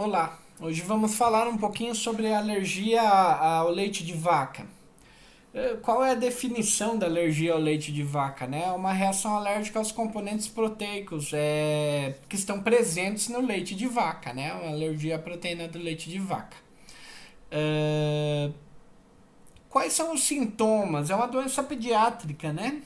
Olá, hoje vamos falar um pouquinho sobre alergia ao leite de vaca. É, qual é a definição da alergia ao leite de vaca? Né? É uma reação alérgica aos componentes proteicos é, que estão presentes no leite de vaca, né? Uma alergia à proteína do leite de vaca. É, quais são os sintomas? É uma doença pediátrica, né?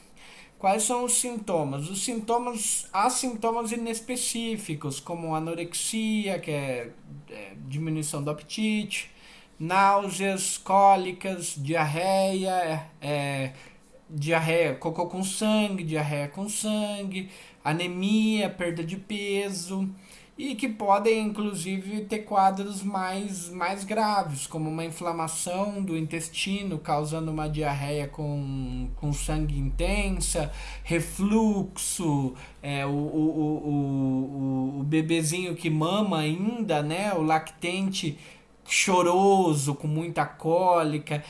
Quais são os sintomas? Os sintomas, há sintomas inespecíficos, como anorexia, que é, é diminuição do apetite, náuseas, cólicas, diarreia, é, é, diarreia, cocô com sangue, diarreia com sangue, anemia, perda de peso, e que podem inclusive ter quadros mais, mais graves, como uma inflamação do intestino causando uma diarreia com, com sangue intensa, refluxo, é, o, o, o, o, bebezinho que mama ainda, né, o lactente choroso, com muita cólica,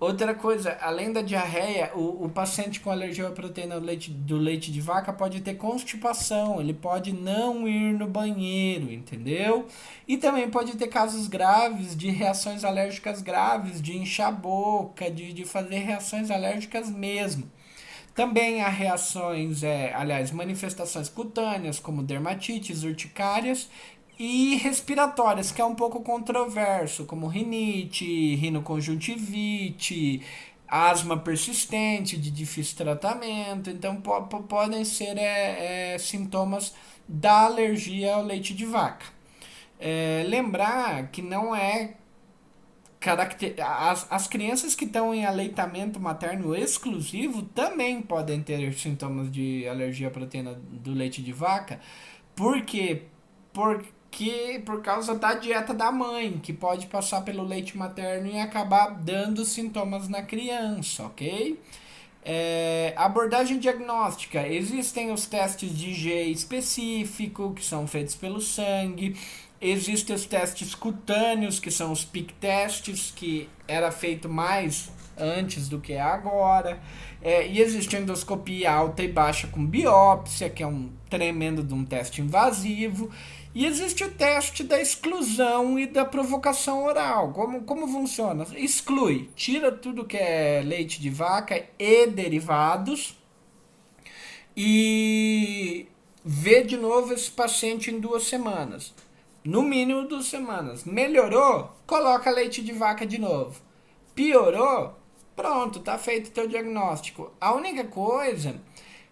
Outra coisa, além da diarreia, o, o paciente com alergia à proteína do leite, do leite de vaca pode ter constipação, ele pode não ir no banheiro, entendeu? E também pode ter casos graves de reações alérgicas graves, de inchar a boca, de, de fazer reações alérgicas mesmo. Também há reações, é, aliás, manifestações cutâneas, como dermatites, urticárias e respiratórias, que é um pouco controverso, como rinite, rinoconjuntivite, asma persistente de difícil tratamento. Então, po podem ser é, é, sintomas da alergia ao leite de vaca. É, lembrar que não é caracter... as, as crianças que estão em aleitamento materno exclusivo também podem ter sintomas de alergia à proteína do leite de vaca, porque por que por causa da dieta da mãe, que pode passar pelo leite materno e acabar dando sintomas na criança, ok? É, abordagem diagnóstica. Existem os testes de G específico, que são feitos pelo sangue. Existem os testes cutâneos, que são os PIC testes, que era feito mais antes do que é agora. É, e existe a endoscopia alta e baixa com biópsia, que é um tremendo de um teste invasivo. E existe o teste da exclusão e da provocação oral. Como, como funciona? Exclui, tira tudo que é leite de vaca e derivados e vê de novo esse paciente em duas semanas. No mínimo duas semanas. Melhorou? Coloca leite de vaca de novo. Piorou? Pronto, tá feito o teu diagnóstico. A única coisa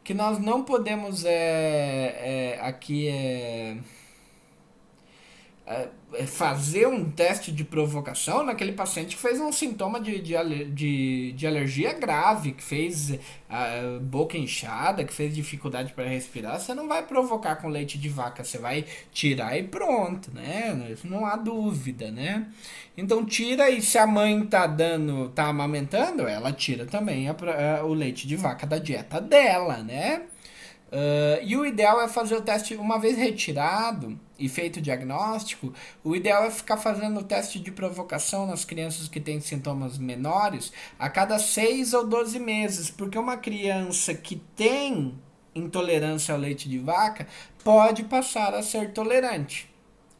que nós não podemos é, é aqui é fazer um teste de provocação naquele paciente que fez um sintoma de, de, de, de alergia grave, que fez a boca inchada, que fez dificuldade para respirar, você não vai provocar com leite de vaca, você vai tirar e pronto, né? Isso não há dúvida, né? Então tira e se a mãe tá dando, tá amamentando, ela tira também a, a, o leite de vaca da dieta dela, né? Uh, e o ideal é fazer o teste uma vez retirado e feito o diagnóstico. O ideal é ficar fazendo o teste de provocação nas crianças que têm sintomas menores a cada 6 ou 12 meses, porque uma criança que tem intolerância ao leite de vaca pode passar a ser tolerante,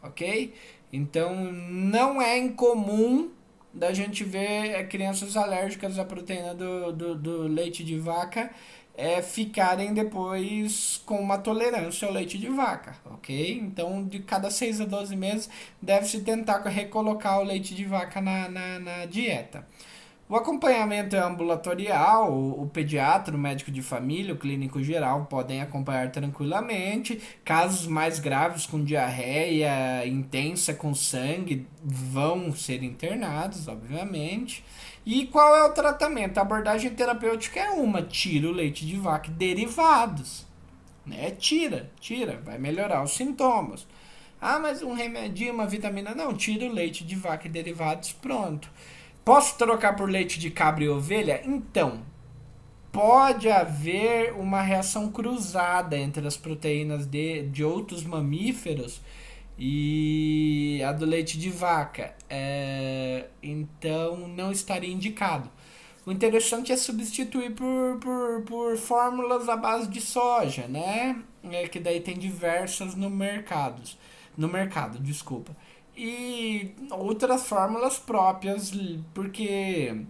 ok? Então não é incomum da gente ver crianças alérgicas à proteína do, do, do leite de vaca é, ficarem depois com uma tolerância ao leite de vaca, ok? Então, de cada 6 a 12 meses, deve-se tentar recolocar o leite de vaca na, na, na dieta. O acompanhamento é ambulatorial, o, pediatra, o médico de família, o clínico geral podem acompanhar tranquilamente. Casos mais graves com diarreia intensa com sangue vão ser internados, obviamente. E qual é o tratamento? A abordagem terapêutica é uma, tira o leite de vaca derivados. Né? Tira, tira, vai melhorar os sintomas. Ah, mas um remedinho, uma vitamina. Não, tira o leite de vaca e derivados, pronto. Posso trocar por leite de cabra e ovelha? Então, pode haver uma reação cruzada entre as proteínas de, de outros mamíferos e a do leite de vaca. É, então não estaria indicado. O interessante é substituir por, por, por fórmulas à base de soja, né? É, que daí tem diversas no mercado. No mercado, desculpa. E outras fórmulas próprias, porque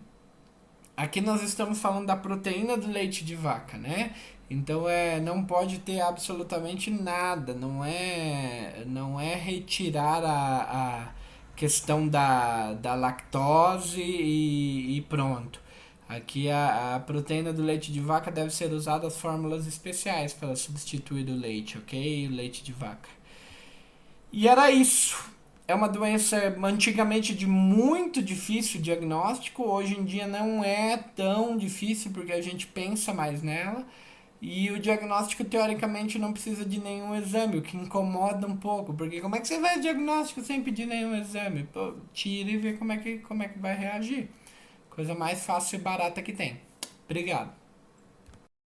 aqui nós estamos falando da proteína do leite de vaca, né? Então é, não pode ter absolutamente nada, não é, não é retirar a, a questão da, da lactose e, e pronto. Aqui a, a proteína do leite de vaca deve ser usada as fórmulas especiais para substituir o leite, ok? O leite de vaca. E era isso. É uma doença antigamente de muito difícil diagnóstico, hoje em dia não é tão difícil porque a gente pensa mais nela. E o diagnóstico, teoricamente, não precisa de nenhum exame, o que incomoda um pouco, porque como é que você vai diagnóstico sem pedir nenhum exame? Pô, tira e vê como é, que, como é que vai reagir. Coisa mais fácil e barata que tem. Obrigado.